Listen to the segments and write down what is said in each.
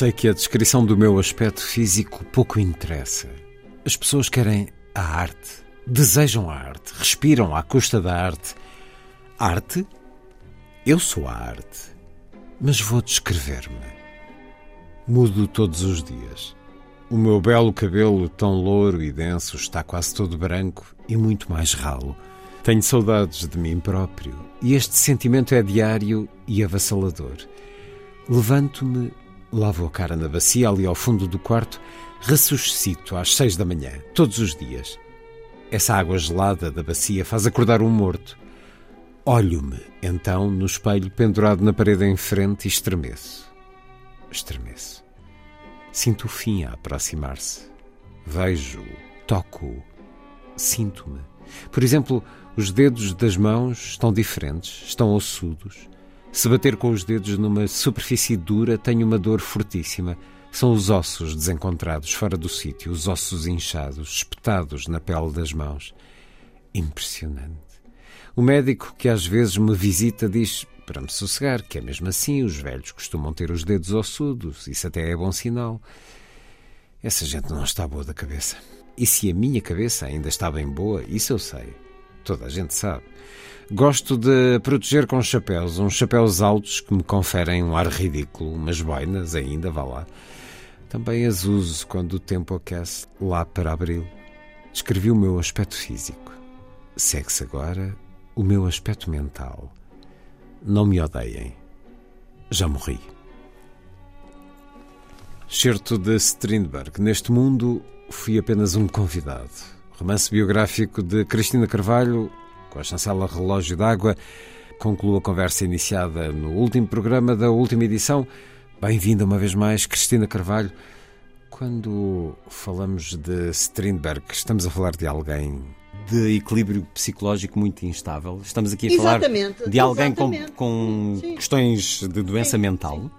Sei que a descrição do meu aspecto físico pouco interessa. As pessoas querem a arte, desejam a arte, respiram à custa da arte. Arte eu sou a arte, mas vou descrever-me. Mudo todos os dias. O meu belo cabelo, tão louro e denso, está quase todo branco e muito mais ralo. Tenho saudades de mim próprio e este sentimento é diário e avassalador. Levanto-me, lavo a cara na bacia ali ao fundo do quarto, ressuscito às seis da manhã, todos os dias. Essa água gelada da bacia faz acordar um morto. Olho-me, então, no espelho pendurado na parede em frente e estremeço. Estremeço. Sinto o fim a aproximar-se. Vejo, toco, sinto-me. Por exemplo, os dedos das mãos estão diferentes, estão ossudos. Se bater com os dedos numa superfície dura, tenho uma dor fortíssima. São os ossos desencontrados fora do sítio, os ossos inchados, espetados na pele das mãos. Impressionante. O médico que às vezes me visita diz para me sossegar que é mesmo assim, os velhos costumam ter os dedos ossudos, isso até é bom sinal. Essa gente não está boa da cabeça. E se a minha cabeça ainda está bem boa, isso eu sei. Toda a gente sabe. Gosto de proteger com chapéus, uns chapéus altos que me conferem um ar ridículo, umas boinas ainda, vá lá. Também as uso quando o tempo aquece, lá para abril. Descrevi o meu aspecto físico. Segue-se agora o meu aspecto mental. Não me odeiem. Já morri. Certo de Strindberg. Neste mundo fui apenas um convidado. Romance biográfico de Cristina Carvalho, com a chancela Relógio d'Água. Concluo a conversa iniciada no último programa da última edição. Bem-vinda uma vez mais, Cristina Carvalho. Quando falamos de Strindberg, estamos a falar de alguém de equilíbrio psicológico muito instável. Estamos aqui a exatamente, falar de alguém com, com questões de doença sim, mental.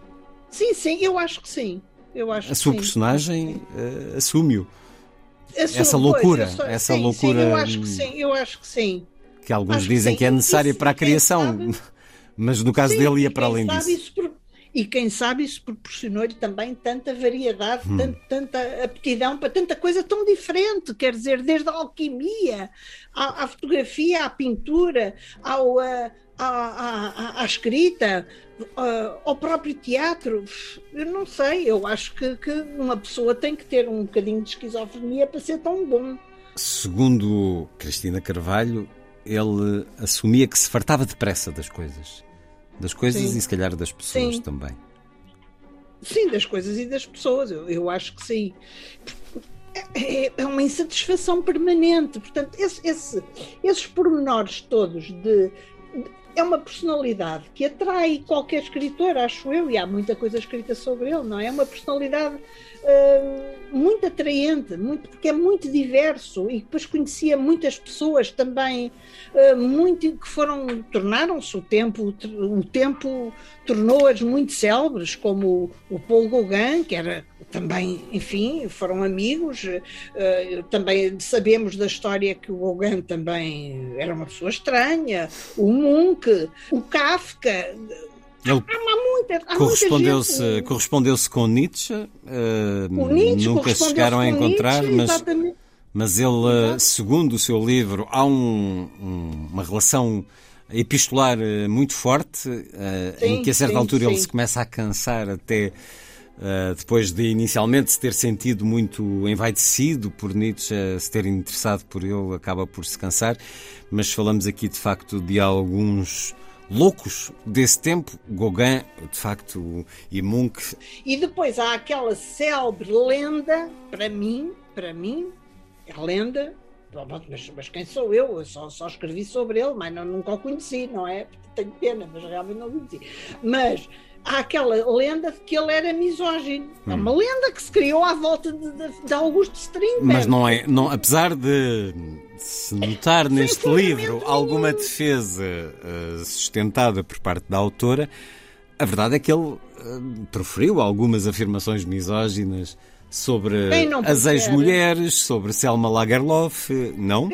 Sim. sim, sim, eu acho que sim. Eu acho a sua personagem uh, assume-o. Assume, essa loucura, essa sim, loucura. Sim, eu acho que sim, eu acho que sim. Que alguns acho dizem que, que, é necessária isso, para a criação, sabe, mas no caso sim, dele ia para além disso. Por, e quem sabe isso proporcionou-lhe também tanta variedade, Hum. tanta, tanta aptidão para tanta coisa tão diferente, quer dizer, desde a alquimia, à, à fotografia, à pintura, ao, à, à, à, à escrita, ah, ao próprio teatro. Eu não sei, eu acho que, que uma pessoa tem que ter um bocadinho de esquizofrenia para ser tão bom. Segundo Cristina Carvalho, ele assumia que se fartava depressa das coisas. Das coisas Sim. e se calhar das pessoas Sim. também. Sim, das coisas e das pessoas, eu, eu acho que sim. É, é uma insatisfação permanente. Portanto, esse, esse, esses pormenores todos de- É uma personalidade que atrai qualquer escritor, acho eu, e há muita coisa escrita sobre ele, não é? É uma personalidade hum, muito atraente, muito, porque é muito diverso e depois conhecia muitas pessoas também hum, muito que foram tornaram-se o tempo o tempo tornou-as muito célebres como o, o Paul Gauguin que era também enfim foram amigos uh, também sabemos da história que o Gauguin também era uma pessoa estranha o Munch o Kafka Ele correspondeu-se correspondeu com Nietzsche, uh, O Nietzsche nunca chegaram a encontrar, Nietzsche, mas, exatamente. mas ele, uh, segundo o seu livro, há um- um- uma relação epistolar muito forte, uh, em Sim, que a certa sim, altura ele sim. se começa a cansar até uh, depois de inicialmente se ter sentido muito envaidecido por Nietzsche, uh, se ter interessado por ele, acaba por se cansar, mas falamos aqui de facto de alguns loucos desse tempo, Gauguin, de facto, e Munch, E depois há aquela célebre lenda, para mim, para mim, é lenda, mas, mas quem sou eu? Eu só, só escrevi sobre ele, mas não, nunca o conheci, não é? Tenho pena, mas realmente não o conheci. Mas há aquela lenda de que ele era misógino. Hum. É uma lenda que se criou à volta de, de, de Augusto Strindberg. Mas não é, não, apesar de se notar neste livro alguma defesa uh, sustentada por parte da autora, a verdade é que ele uh, proferiu algumas afirmações misóginas sobre as ex-mulheres, sobre Selma Lagerlof, não?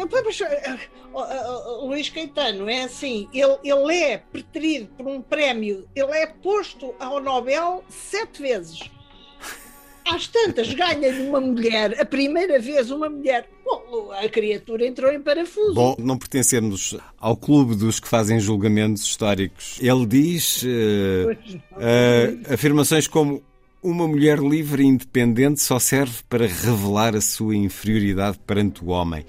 Luís Caetano é assim, ele, ele é preterido por um prémio, ele é posto ao Nobel sete vezes. Às tantas ganha uma mulher, a primeira vez uma mulher, bom, a criatura entrou em parafuso. Bom, não pertencemos ao clube dos que fazem julgamentos históricos. Ele diz uh, uh, afirmações como uma mulher livre e independente só serve para revelar a sua inferioridade perante o homem.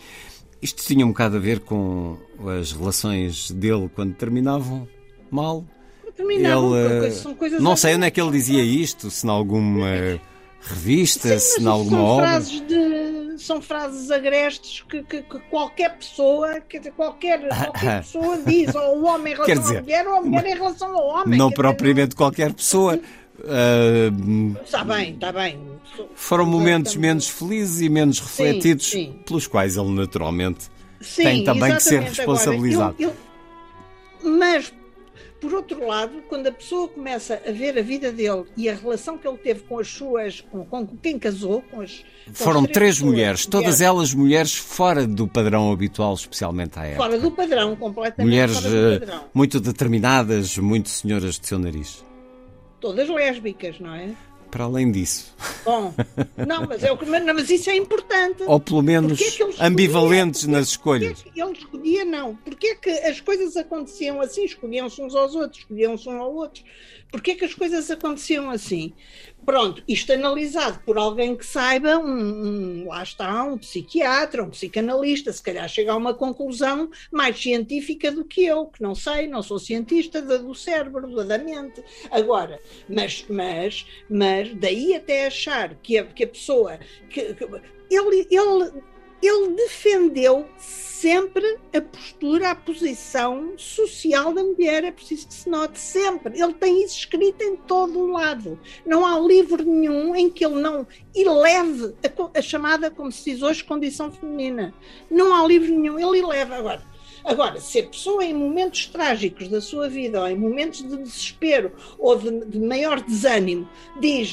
Isto tinha um bocado a ver com as relações dele quando terminavam mal. Terminavam, ele, são coisas não sei onde é que ele dizia isto, se em alguma revista, Sim, se em alguma são obra. Frases de, são frases agrestes que, que, que, qualquer pessoa, quer dizer, qualquer, qualquer pessoa diz, ou o homem em relação dizer, à mulher, ou a mulher em relação ao homem. Não propriamente dizer, qualquer pessoa. Uh, está bem, está bem. Foram momentos menos felizes e menos refletidos, sim, sim. pelos quais ele naturalmente sim, tem também que ser responsabilizado. Agora, eu, eu, mas, por outro lado, quando a pessoa começa a ver a vida dele e a relação que ele teve com as suas, com, com quem casou, com as. Com Foram as três, três mulheres, todas elas mulheres fora do padrão habitual, especialmente à época. Fora do padrão, completamente. Mulheres eh, padrão. muito determinadas, muito senhoras de seu nariz todas lésbicas, não é? Para além disso. Bom, não, mas, é o que, mas isso é importante. Ou pelo menos é ambivalentes nas escolhas. Porque ele escolhia, não. Porque é que as coisas aconteciam assim? Escolhiam-se uns aos outros, escolhiam-se uns aos outros. Porquê é que as coisas aconteciam assim? Pronto, isto analisado por alguém que saiba, um, um, lá está, um psiquiatra, um psicanalista, se calhar chega a uma conclusão mais científica do que eu, que não sei, não sou cientista da, do cérebro, da, da mente. Agora, mas, mas, mas daí até achar que a, que a pessoa. Que, que, ele, ele ele defendeu sempre a postura, a posição social da mulher, é preciso que se note sempre. Ele tem isso escrito em todo o lado. Não há livro nenhum em que ele não eleve a, a chamada, como se diz hoje, condição feminina. Não há livro nenhum, ele eleva. Agora, Agora, se a pessoa em momentos trágicos da sua vida, ou em momentos de desespero ou de, de maior desânimo, diz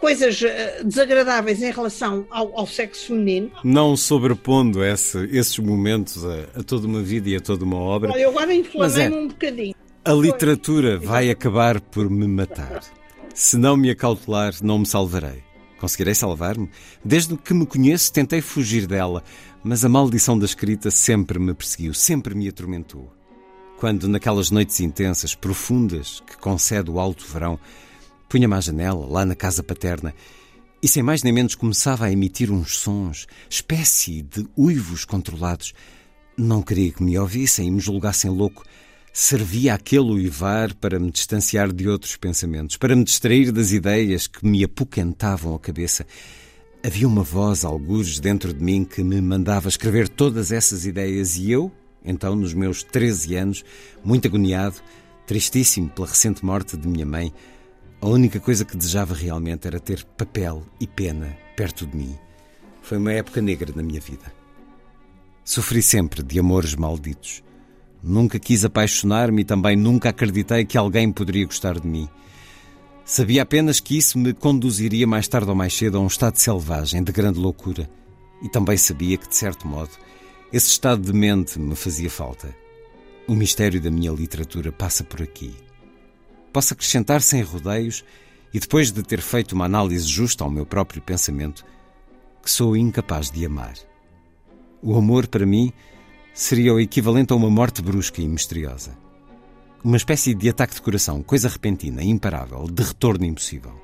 coisas eh, desagradáveis em relação ao, ao sexo feminino. Não sobrepondo esse, esses momentos a, a, toda uma vida e a toda uma obra. Olha, eu agora inflamei-me é, um bocadinho. A literatura vai acabar por me matar. Se não me acautelar, não me salvarei. Conseguirei salvar-me? Desde que me conheço, tentei fugir dela, mas a maldição da escrita sempre me perseguiu, sempre me atormentou. Quando, naquelas noites intensas, profundas, que concede o alto verão, Punha-me à janela, lá na casa paterna, e sem mais nem menos começava a emitir uns sons, espécie de uivos controlados. Não queria que me ouvissem e me julgassem louco. Servia aquele uivar para me distanciar de outros pensamentos, para me distrair das ideias que me apoquentavam a cabeça. Havia uma voz, algures, dentro de mim que me mandava escrever todas essas ideias e eu, então, nos meus 13 anos, muito agoniado, tristíssimo pela recente morte de minha mãe, a única coisa que desejava realmente era ter papel e pena perto de mim. Foi uma época negra na minha vida. Sofri sempre de amores malditos. Nunca quis apaixonar-me e também nunca acreditei que alguém poderia gostar de mim. Sabia apenas que isso me conduziria mais tarde ou mais cedo a um estado selvagem, de grande loucura. E também sabia que, de certo modo, esse estado de mente me fazia falta. O mistério da minha literatura passa por aqui posso acrescentar sem rodeios e depois de ter feito uma análise justa ao meu próprio pensamento, que sou incapaz de amar. O amor, para mim, seria o equivalente a uma morte brusca e misteriosa. Uma espécie de ataque de coração, coisa repentina, imparável, de retorno impossível.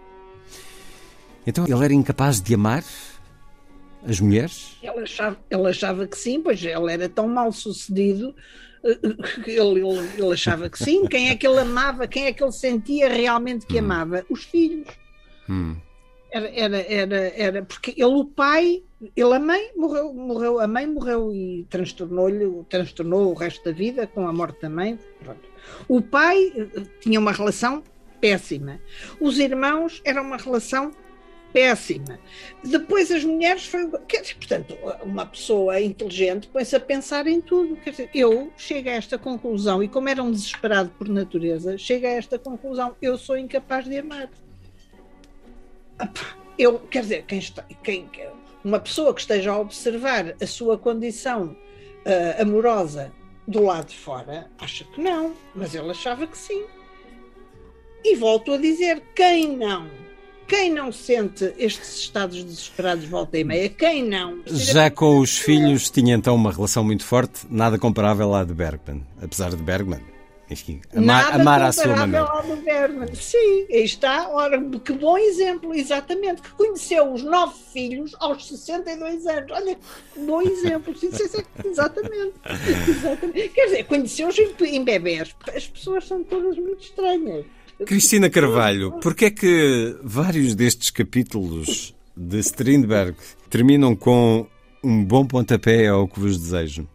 Então ele era incapaz de amar as mulheres? Ele achava, ele achava que sim, pois ele era tão mal sucedido ele, ele, ele, achava que sim. Quem é que ele amava? Quem é que ele sentia realmente que hum. amava? Os filhos. Hum. Era, era, era, era, porque ele, o pai, ele, a mãe, morreu, morreu a mãe morreu e transtornou-lhe, transtornou o resto da vida com a morte da mãe. Pronto. O pai eh, tinha uma relação péssima. Os irmãos era uma relação péssima. Depois as mulheres foi, portanto, uma pessoa inteligente põe-se a pensar em tudo. Quer dizer, eu chego a esta conclusão e como era um desesperado por natureza, chego a esta conclusão, eu sou incapaz de amar. Eu, quer dizer, quem está, quem, uma pessoa que esteja a observar a sua condição uh, amorosa do lado de fora, acha que não, mas ele achava que sim. E volto a dizer, quem não quem não sente estes estados desesperados volta e meia? Quem não? Já com os filhos tinha então uma relação muito forte, nada comparável à de Bergman, apesar de Bergman. Enfim, amar, amar à sua maneira. Sim, aí está. Ora, que bom exemplo, exatamente. Que conheceu os nove filhos aos 62 anos. Olha, que bom exemplo. Sim, sim, sim, exatamente. exatamente. Quer dizer, conheceu-os em bebés. As pessoas são todas muito estranhas. Cristina Carvalho, porquê é que vários destes capítulos de Strindberg terminam com um bom pontapé ao que vos desejo?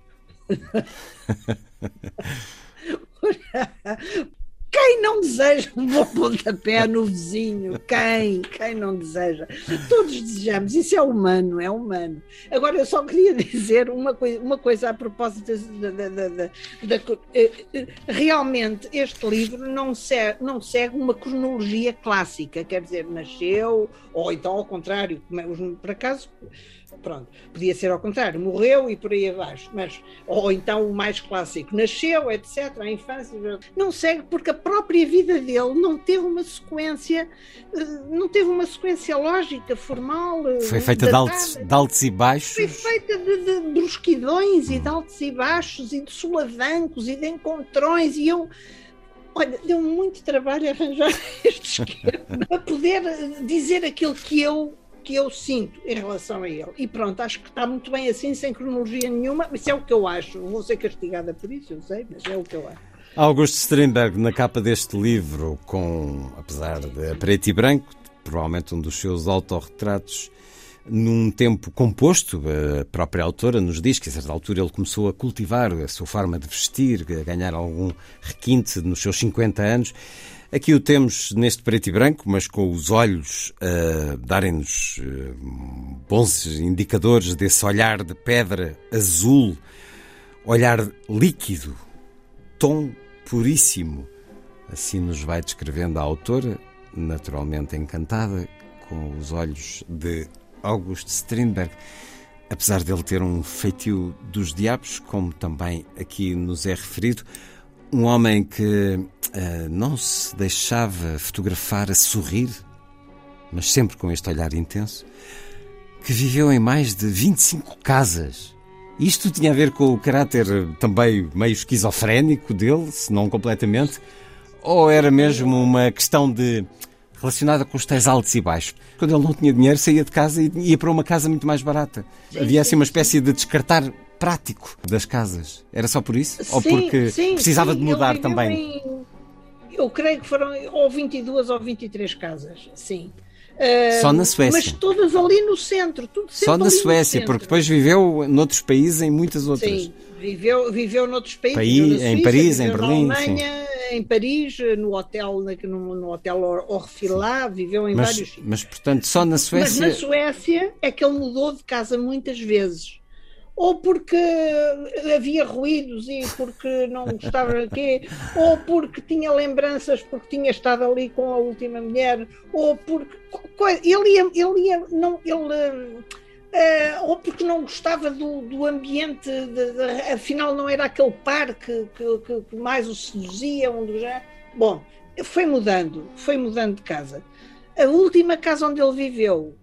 Quem não deseja um bom pontapé no vizinho? Quem? Quem não deseja? Todos desejamos, isso é humano, é humano. Agora, eu só queria dizer uma, coi uma coisa a propósito da, da, da, eh, eh, realmente este livro não segue, não segue uma cronologia clássica, quer dizer, nasceu, ou então ao contrário, é por acaso pronto, podia ser ao contrário, morreu e por aí abaixo, mas, ou então o mais clássico, nasceu, etc., a infância, não segue porque própria vida dele não teve uma sequência, eh, não teve uma sequência lógica, formal. Eh, Foi feita de altos, de altos, e baixos. Foi feita de, de brusquidões hum. e de altos e baixos e de solavancos e de encontrões e eu Olha, deu muito trabalho arranjar este esquema para poder dizer aquilo que eu que eu sinto em relação a ele. E pronto, acho que está muito bem assim, sem cronologia nenhuma, mas é o que eu acho. Vou ser castigada por isso, eu sei, mas é o que eu acho. Augusto Strindberg, na capa deste livro, com, apesar de preto e branco, provavelmente um dos seus autorretratos, num tempo composto, a própria autora nos diz que a certa altura ele começou a cultivar a sua forma de vestir, a ganhar algum requinte nos seus 50 anos. Aqui o temos neste preto e branco, mas com os olhos a uh, darem-nos uh, bons indicadores desse olhar de pedra azul, olhar líquido, tom puríssimo. Assim nos vai descrevendo a autora, naturalmente encantada, com os olhos de August Strindberg. Apesar dele ter um feitio dos diabos, como também aqui nos é referido, um homem que uh, não se deixava fotografar a sorrir, mas sempre com este olhar intenso, que viveu em mais de 25 casas. Isto tinha a ver com o caráter também meio esquizofrénico dele, se não completamente, ou era mesmo uma questão de relacionada com os tais altos e baixos. Quando ele não tinha dinheiro, saía de casa e ia para uma casa muito mais barata. Havia assim uma espécie de descartar prático das casas. Era só por isso? Sim, ou porque sim, precisava sim. de mudar também? Em, eu creio que foram ou 22 ou 23 casas, sim. Só na Suécia. Mas todas ali no centro. Tudo Só na Suécia, porque depois viveu noutros países, em muitas outras. Sim, viveu, viveu noutros países. País, Suíça, em Paris, em Berlim. Na Alemanha, sim. em Paris, no hotel, no, no hotel Orfilá, viveu em mas, vários sítios. Mas, portanto, só na Suécia. Mas na Suécia é que ele mudou de casa muitas vezes ou porque havia ruídos e porque não gostava quê, ou porque tinha lembranças porque tinha estado ali com a última mulher, ou porque ele ia, ele ia não, ele uh, ou porque não gostava do, do ambiente, de, de, afinal não era aquele parque que, que, que mais o seduzia, onde já. Bom, foi mudando, foi mudando de casa. A última casa onde ele viveu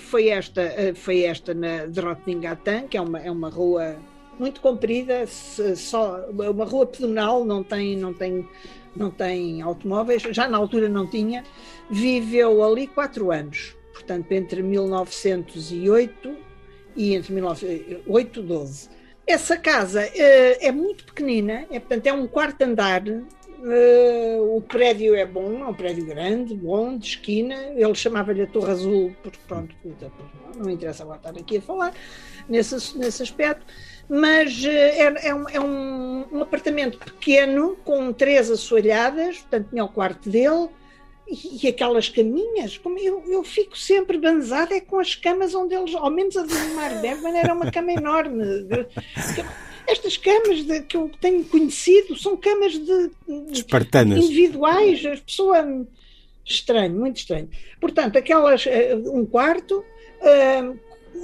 foi esta, eh, foi esta na, de Rottingatan, que é uma, é uma rua muito comprida, só uma rua pedonal, não tem, não tem, não tem automóveis, já na altura não tinha, viveu ali quatro anos, portanto entre 1908 e entre 1908 e 12. Essa casa é, é muito pequenina, é, portanto é um quarto andar, Uh, o prédio é bom, é um prédio grande, bom, de esquina. Ele chamava-lhe a Torre Azul, porque pronto, não, interessa agora estar aqui a falar nesse, nesse aspecto. Mas uh, é, é, um, é um, um, apartamento pequeno, com três assoalhadas, portanto tinha o quarto dele, e, e aquelas caminhas, como eu, eu fico sempre banzada é com as camas onde eles, ao menos a de Mar Bergman era uma cama enorme. Estas camas de, que eu tenho conhecido são camas de, espartanas individuais, as pessoas estranho, muito estranho. Portanto, aquelas eh, um quarto uh,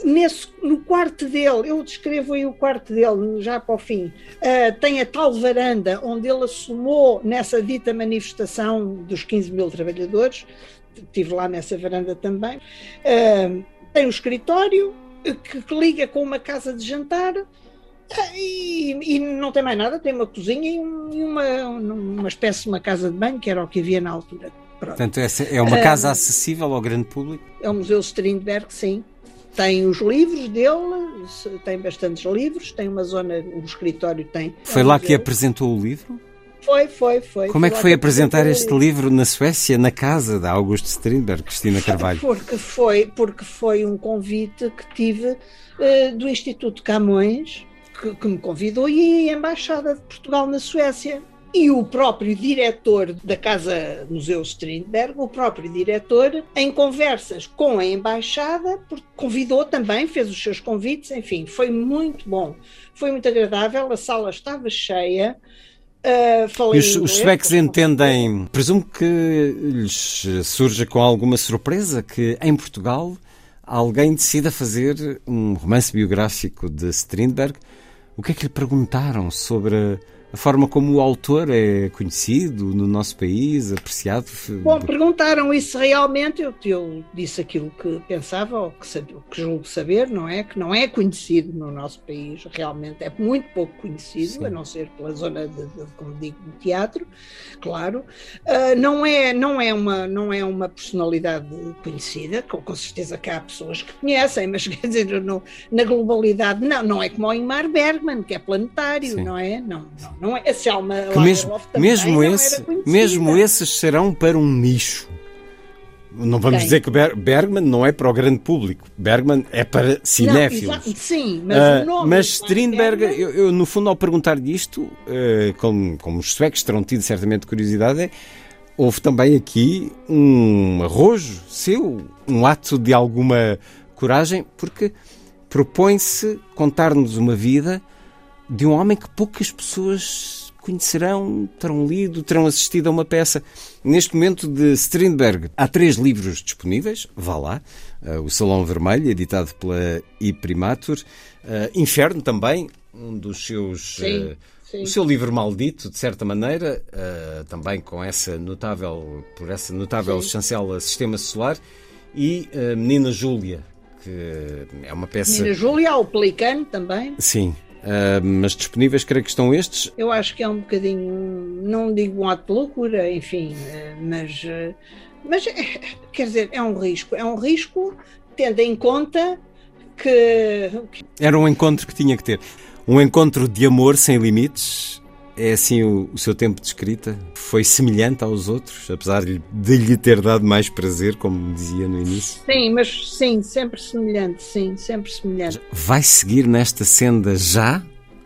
nesse, no quarto dele, eu descrevo aí o quarto dele já para o fim, uh, tem a tal varanda onde ele assumou nessa dita manifestação dos 15 mil trabalhadores, estive lá nessa varanda também, uh, tem um escritório que, que, liga com uma casa de jantar e, e, não tem mais nada, tem uma cozinha e, um, uma, uma espécie de uma casa de banho, que era o que havia na altura. Pronto. Portanto, essa é uma casa acessível ao grande público? É o Museu Strindberg, sim. Tem os livros dele, tem bastantes livros, tem uma zona, o escritório tem. Foi lá que apresentou o livro? Foi, foi, foi. Como é que foi apresentar este livro na Suécia, na casa da Augusto Strindberg, Cristina Carvalho? Porque foi, porque foi um convite que tive uh, do Instituto Camões, que, que me convidou, e a Embaixada de Portugal na Suécia e o próprio diretor da Casa Museu Strindberg, o próprio diretor, em conversas com a embaixada, convidou também, fez os seus convites, enfim, foi muito bom, foi muito agradável, a sala estava cheia. Uh, e os, os suecos entendem, presumo que lhes surja com alguma surpresa que em Portugal alguém decida fazer um romance biográfico de Strindberg. O que é que lhe perguntaram sobre a forma como o autor é conhecido no nosso país, apreciado? Bom, perguntaram isso realmente, eu, eu disse aquilo que pensava, ou que, sabia, que julgo saber, não é? Que não é conhecido no nosso país, realmente é muito pouco conhecido, Sim. a não ser pela zona, de, de, como digo, do teatro, claro. Uh, não, é, não, é uma, não é uma personalidade conhecida, com, com certeza que há pessoas que conhecem, mas quer dizer, no, na globalidade, não, não é como o Ingmar Bergman, que é planetário, Sim. não é? Não, não não é? Que mesmo, mesmo, esse, mesmo esses serão para um nicho. Não vamos Quem? dizer que Bergman não é para o grande público. Bergman é para cinéfilos. Não, sim, mas uh, Mas Strindberg, eu, eu, no fundo, ao perguntar disto, uh, como, como os suecos terão tido certamente curiosidade, é, houve também aqui um arrojo seu, um ato de alguma coragem, porque propõe-se contar-nos uma vida de um homem que poucas pessoas conhecerão, terão lido, terão assistido a uma peça. Neste momento de Strindberg, há três livros disponíveis, vá lá. Uh, o Salão Vermelho, editado pela Iprimatur. Uh, Inferno também, um dos seus... Sim. Uh, Sim. O seu livro maldito, de certa maneira, também com essa notável, por essa notável Sim. chancela Sistema Solar, e Menina Júlia, que é uma peça. Menina Júlia, o Pelicano também. Sim, Uh, mas disponíveis, creio que estão estes. Eu acho que é um bocadinho, não digo um ato de loucura, enfim, uh, mas, uh, mas é, quer dizer, é um risco. É um risco, tendo em conta que. Era um encontro que tinha que ter. Um encontro de amor sem limites é assim o, o, seu tempo de escrita? Foi semelhante aos outros, apesar de, de lhe ter dado mais prazer, como dizia no início? Sim, mas sim, sempre semelhante, sim, sempre semelhante. Vai seguir nesta senda já?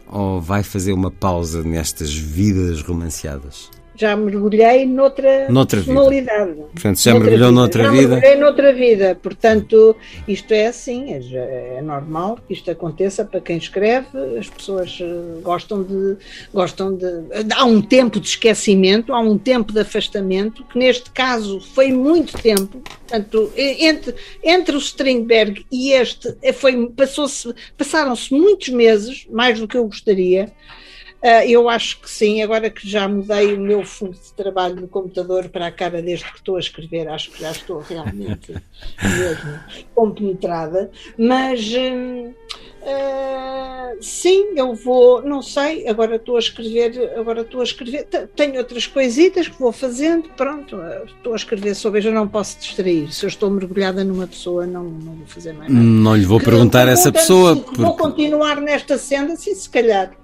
Ou vai fazer uma pausa nestas vidas romanceadas? Já mergulhei noutra, noutra personalidade. Vida. Portanto, já noutra mergulhou vida. noutra já vida. mergulhei noutra vida. Portanto, isto é assim, é, é, normal que isto aconteça para quem escreve. As pessoas eh, gostam de, gostam de. Há um tempo de esquecimento, há um tempo de afastamento, que neste caso foi muito tempo. Portanto, entre, entre o Strindberg e este, eh, foi, passou-se, passaram-se muitos meses, mais do que eu gostaria. Uh, eu acho que sim, agora que já mudei o meu fundo de trabalho no computador para a cara desde que estou a escrever, acho que já estou realmente mesmo compenetrada, mas uh, sim, eu vou, não sei, agora estou a escrever, agora estou a escrever, tenho outras coisitas que vou fazendo, pronto, estou a escrever sobre, eu não posso distrair, se eu estou mergulhada numa pessoa, não, não vou fazer mais nada. Não lhe vou que, perguntar a essa pessoa. Porque... Vou continuar nesta senda, sim, se calhar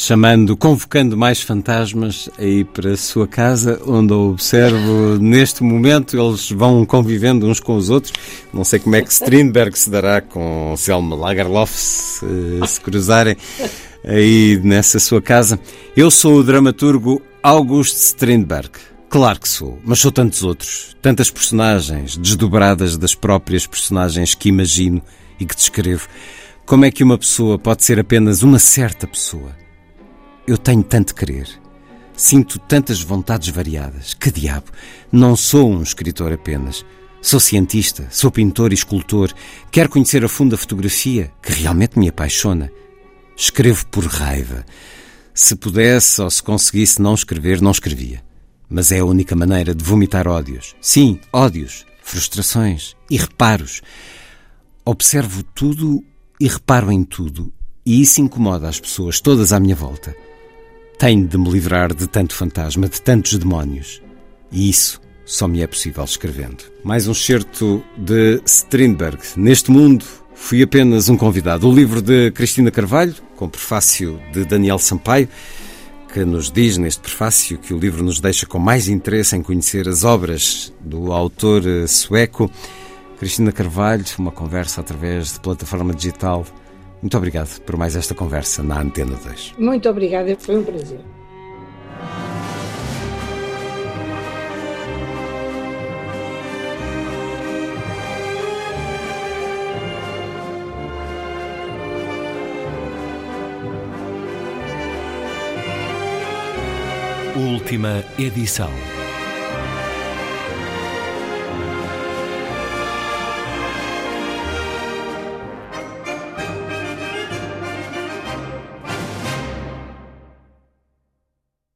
chamando, convocando mais fantasmas aí para a sua casa, onde eu observo neste momento eles vão convivendo uns com os outros. Não sei como é que Strindberg se dará com Selma Lagerlof se, se cruzarem aí nessa sua casa. Eu sou o dramaturgo August Strindberg. Claro que sou, mas sou tantos outros, tantas personagens, desdobradas das próprias personagens que imagino e que descrevo. Como é que uma pessoa pode ser apenas uma certa pessoa? Eu tenho tanto querer. Sinto tantas vontades variadas. Que diabo! Não sou um escritor apenas. Sou cientista, sou pintor e escultor. Quero conhecer a fundo a fotografia, que realmente me apaixona. Escrevo por raiva. Se pudesse ou se conseguisse não escrever, não escrevia. Mas é a única maneira de vomitar ódios. Sim, ódios, frustrações e reparos. Observo tudo e reparo em tudo, e isso incomoda as pessoas todas à minha volta. Tenho de me livrar de tanto fantasma, de tantos demónios. E isso só me é possível escrevendo. Mais um certo de Strindberg. Neste mundo fui apenas um convidado. O livro de Cristina Carvalho, com prefácio de Daniel Sampaio, que nos diz neste prefácio que o livro nos deixa com mais interesse em conhecer as obras do autor eh, sueco. Cristina Carvalho, uma conversa através de plataforma digital. Muito obrigado por mais esta conversa na Antena 2. Muito obrigada, foi um prazer. Última edição.